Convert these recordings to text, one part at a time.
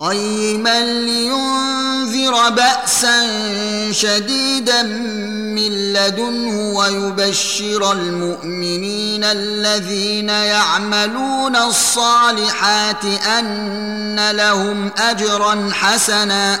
قيما لينذر بأسا شديدا من لدنه ويبشر المؤمنين الذين يعملون الصالحات أن لهم أجرا حسنا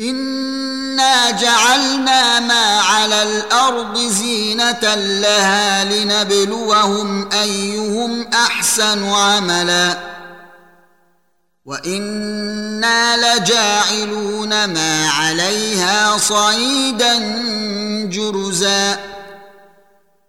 انا جعلنا ما على الأرض زينه لها لنبلوهم ايهم احسن عملا وأنا لجاعلون ما عليها صعيدا جرزا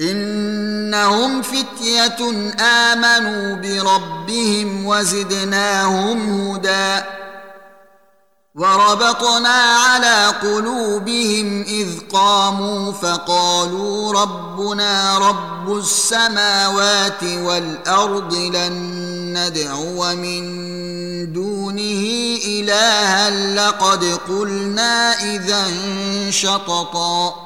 إنهم فتية آمنوا بربهم وزدناهم هدى وربطنا على قلوبهم إذ قاموا فقالوا ربنا رب السماوات والأرض لن ندعو من دونه إلها لقد قلنا إذا شططا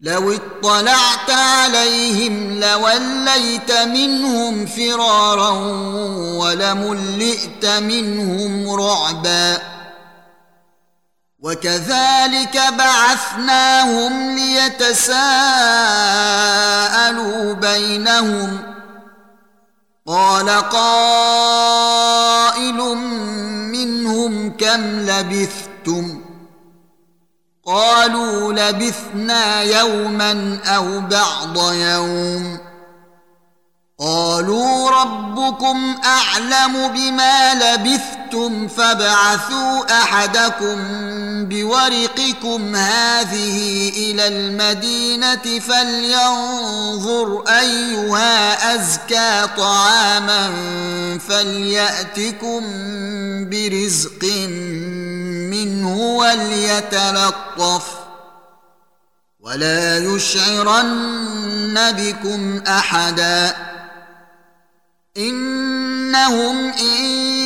لو اطلعت عليهم لوليت منهم فرارا ولملئت منهم رعبا. وكذلك بعثناهم ليتساءلوا بينهم. قال قائل منهم كم لبثتم قالوا لبثنا يوما أو بعض يوم. قالوا ربكم أعلم بما لبثتم فابعثوا احدكم بورقكم هذه إلى المدينة فلينظر ايها ازكى طعاما فلياتكم برزق منه وليتلطف ولا يشعرن بكم احدا انهم ان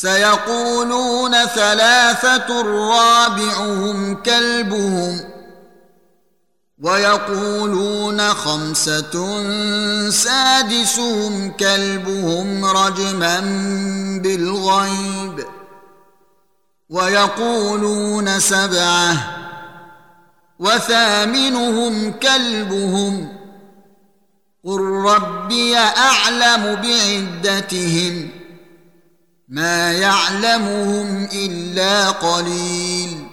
سيقولون ثلاثة رابعهم كلبهم ويقولون خمسة سادسهم كلبهم رجما بالغيب ويقولون سبعة وثامنهم كلبهم قل ربي أعلم بعدتهم ما يعلمهم إلا قليل.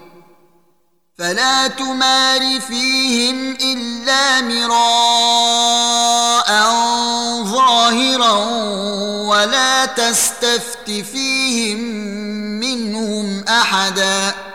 فلا تمار فيهم إلا مراء ظاهرا ولا تستفت فيهم منهم أحدا.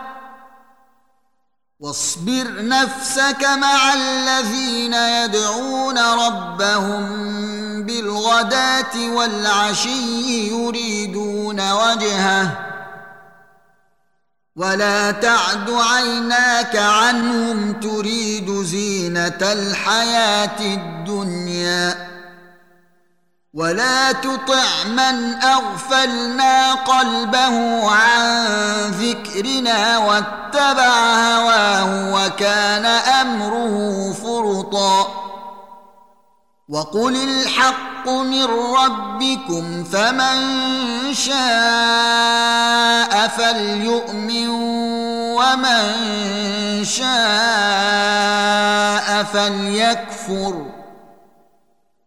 واصبر نفسك مع الذين يدعون ربهم بالغداة والعشي يريدون وجهه. ولا تعد عيناك عنهم تريد زينة الحياة الدنيا. ولا تطع من أغفلنا قلبه عن ذكرنا واتبع هواه وكان أمره فرطا. وقل الحق من ربكم فمن شاء فليؤمن ومن شاء فليكفر.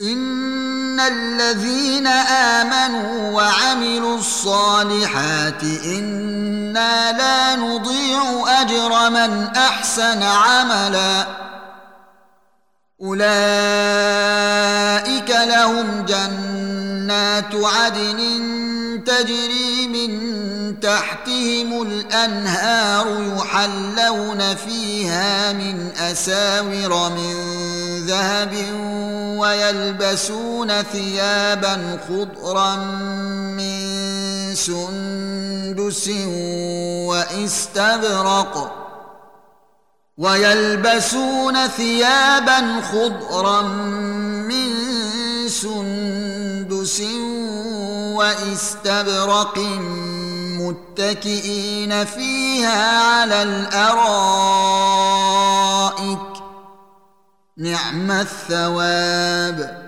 ان الذين امنوا وعملوا الصالحات أنا لا نضيع اجر من احسن عملا اولئك لهم جنات عدن تجري من تحتهم الأنهار يحلون فيها من أساور من ذهب ويلبسون ثيابا خضرا من سندس واستبرق ويلبسون ثيابا خضرا من سندس واستبرق متكئين فيها على الأرائك. نعم الثواب.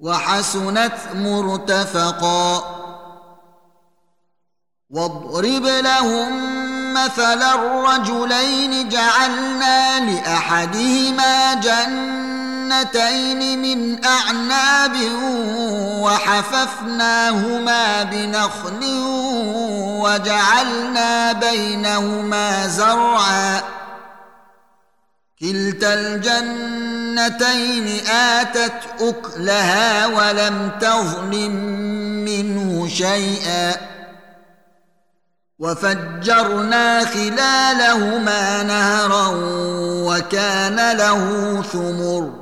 وحسنت مرتفقا. واضرب لهم مثل الرجلين جعلنا لأحدهما جنتين من أعناب وحففناهما بنخل وجعلنا بينهما زرعا. كلتا الجنتين آتت أكلها ولم تظلم منه شيئا. وفجرنا خلالهما نهرا وكان له ثمر.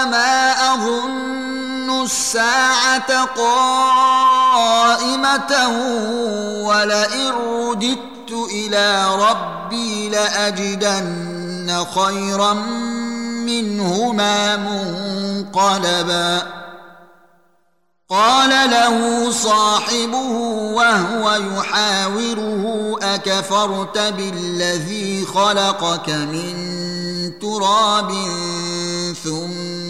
وما اظن الساعة قائمه ولئن رددت إلى ربي لاجدن خيرا منهما منقلبا قال له صاحبه وهو يحاوره اكفرت بالذي خلقك من تراب ثم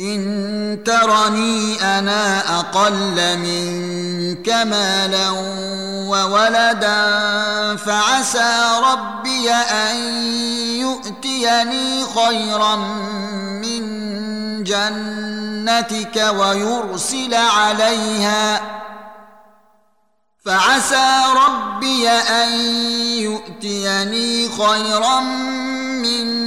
إن ترني أنا أقل منك مالا وولدا فعسى ربي أن يؤتيني خيرا من جنتك ويرسل عليها فعسى ربي أن يؤتيني خيرا من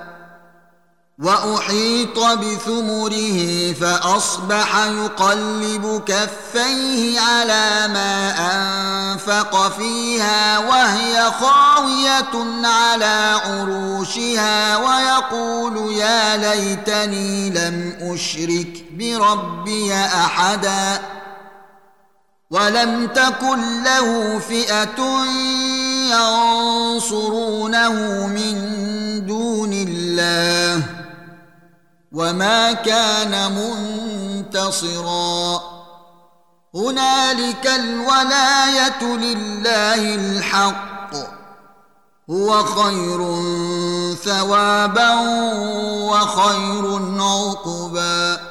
وأحيط بثمره فأصبح يقلب كفيه على ما أنفق فيها وهي خاوية على عروشها ويقول يا ليتني لم أشرك بربي أحدا ولم تكن له فئة ينصرونه من دون الله وما كان منتصرا. هنالك الولاية لله الحق. هو خير ثوابا وخير عقبا.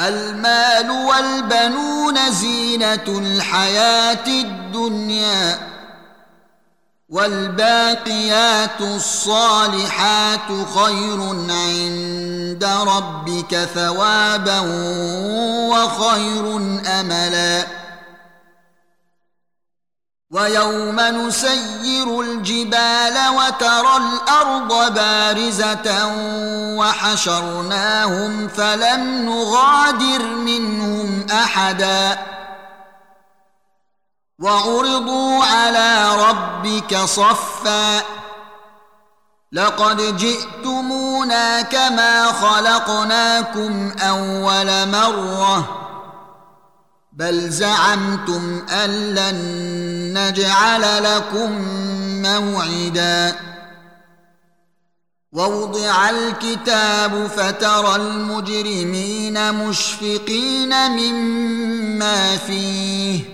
المال والبنون زينة الحياة الدنيا والباقيات الصالحات خير عند ربك ثوابا وخير أملا. ويوم نسير الجبال وترى الأرض بارزة وحشرناهم فلم نغادر منهم أحدا وعرضوا على ربك صفا لقد جئتمونا كما خلقناكم أول مرة بل زعمتم أن لن نجعل لكم موعدا. ووضع الكتاب فترى المجرمين مشفقين مما فيه.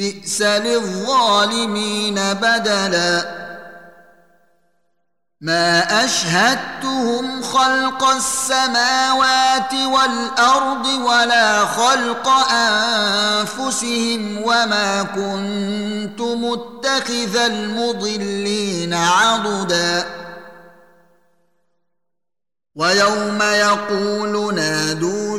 بئس للظالمين بدلا. ما أشهدتهم خلق السماوات والأرض ولا خلق أنفسهم وما كنت متخذ المضلين عضدا. ويوم يقول نادوا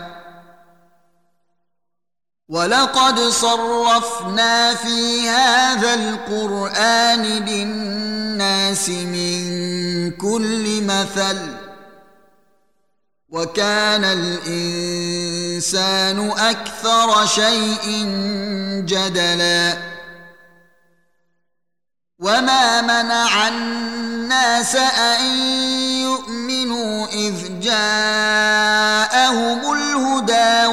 ولقد صرفنا في هذا القرآن للناس من كل مثل وكان الإنسان أكثر شيء جدلا وما منع الناس أن يؤمنوا إذ جاءهم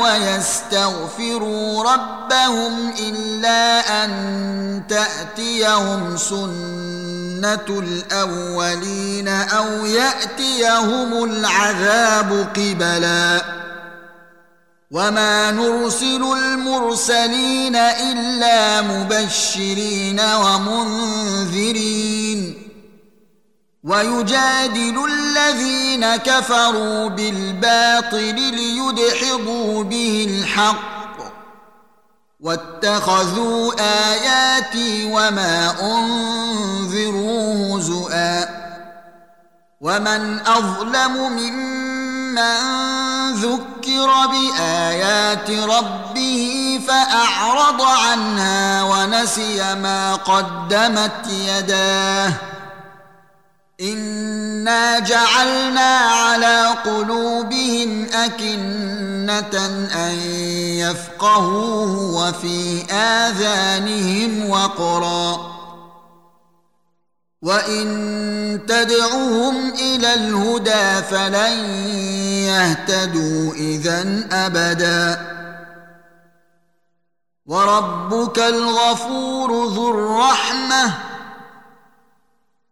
ويستغفروا ربهم إلا أن تأتيهم سنة الأولين أو يأتيهم العذاب قبلا. وما نرسل المرسلين إلا مبشرين ومنذرين. ويجادل الذين كفروا بالباطل ليدحضوا به الحق واتخذوا آياتي وما انذروا هزؤا ومن أظلم ممن ذكر بآيات ربه فأعرض عنها ونسي ما قدمت يداه انا جعلنا على قلوبهم اكنه ان يفقهوه وفي اذانهم وقرا وان تدعهم إلى الهدى فلن يهتدوا اذا ابدا وربك الغفور ذو الرحمه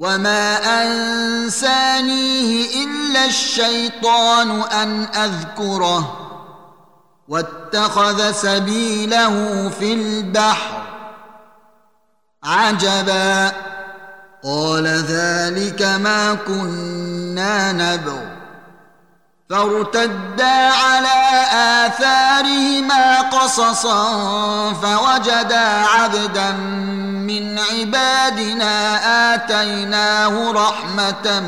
وما انسانيه الا الشيطان ان اذكره واتخذ سبيله في البحر عجبا قال ذلك ما كنا نبغ فارتدا على آثارهما قصصا فوجدا عبدا من عبادنا آتيناه رحمة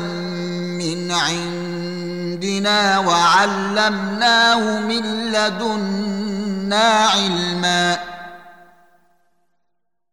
من عندنا وعلمناه من لدنا علما.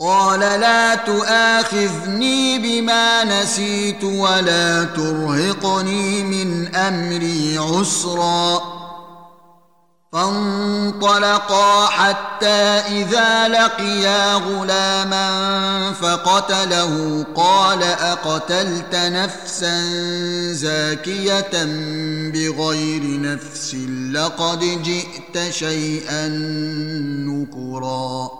قال لا تؤاخذني بما نسيت ولا ترهقني من أمري عسرا. فانطلقا حتى إذا لقيا غلاما فقتله قال أقتلت نفسا زاكية بغير نفس لقد جئت شيئا نكرا.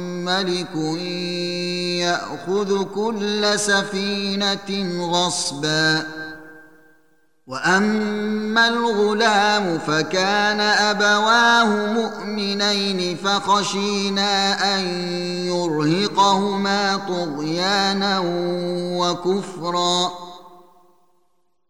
ملك يأخذ كل سفينة غصبا. وأما الغلام فكان أبواه مؤمنين فخشينا أن يرهقهما طغيانا وكفرا.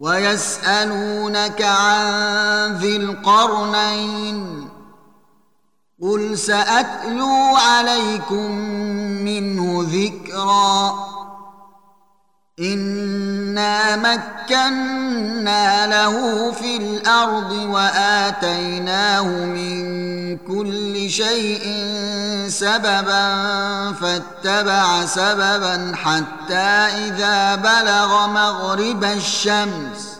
ويسألونك عن ذي القرنين قل سأتلو عليكم منه ذكرا انا مكنا له في الأرض واتيناه من كل شيء سببا فاتبع سببا حتى اذا بلغ مغرب الشمس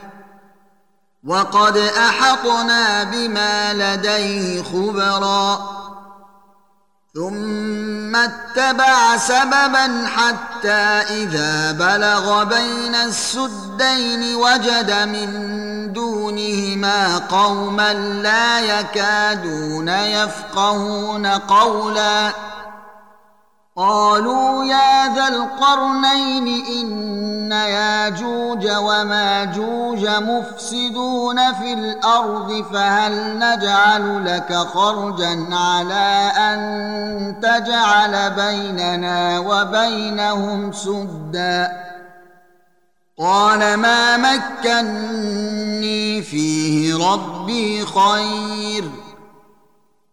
وقد أحطنا بما لديه خبرا. ثم اتبع سببا حتى إذا بلغ بين السدين وجد من دونهما قوما لا يكادون يفقهون قولا. قالوا يا ذا القرنين إن ياجوج وماجوج مفسدون في الأرض فهل نجعل لك خرجا على أن تجعل بيننا وبينهم سدا؟ قال ما مكني فيه ربي خير.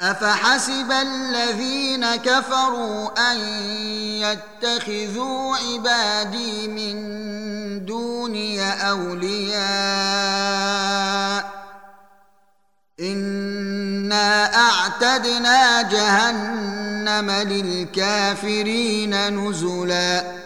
أفحسب الذين كفروا أن يتخذوا عبادي من دوني أولياء؟ إنا أعتدنا جهنم للكافرين نزلا.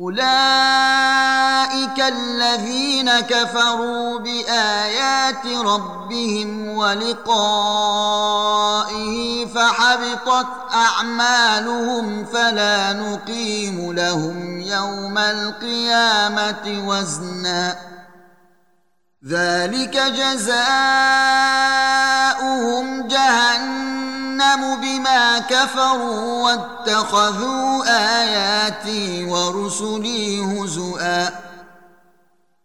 أولئك الذين كفروا بآيات ربهم ولقائه فحبطت أعمالهم فلا نقيم لهم يوم القيامة وزنا ذلك جزاؤهم جهنم بما كفروا واتخذوا آياتي ورسلي هزؤا.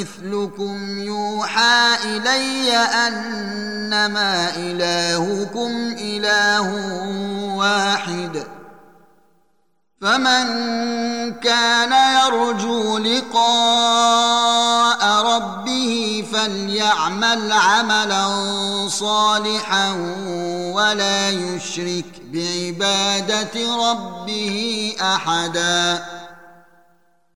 مثلكم يوحى إلي أنما إلهكم إله واحد. فمن كان يرجو لقاء ربه فليعمل عملا صالحا ولا يشرك بعبادة ربه أحدا.